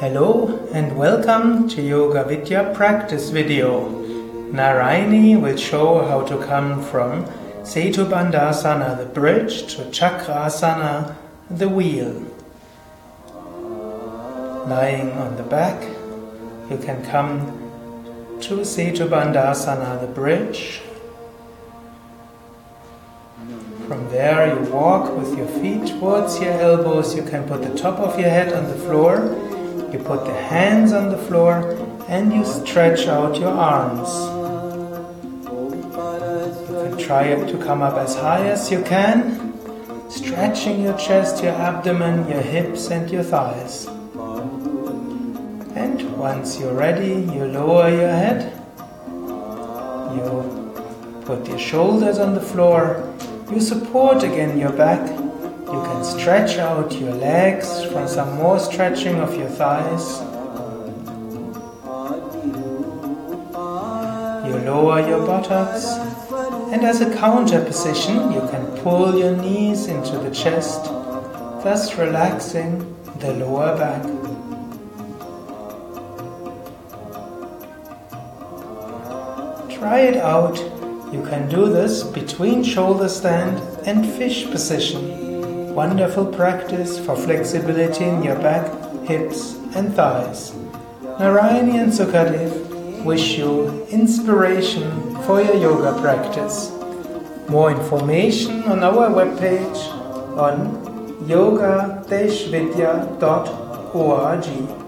Hello and welcome to Yoga Vidya practice video. Narayani will show how to come from Setubandhasana, the bridge, to Chakrasana, the wheel. Lying on the back, you can come to Setubandhasana, the bridge. From there, you walk with your feet towards your elbows. You can put the top of your head on the floor. You put the hands on the floor and you stretch out your arms. You can try to come up as high as you can, stretching your chest, your abdomen, your hips, and your thighs. And once you're ready, you lower your head. You put your shoulders on the floor you support again your back. You can stretch out your legs for some more stretching of your thighs. You lower your buttocks. And as a counter position, you can pull your knees into the chest, thus relaxing the lower back. Try it out you can do this between shoulder stand and fish position. Wonderful practice for flexibility in your back, hips, and thighs. Narayani and Sukadev wish you inspiration for your yoga practice. More information on our webpage on yoga-vidya.org.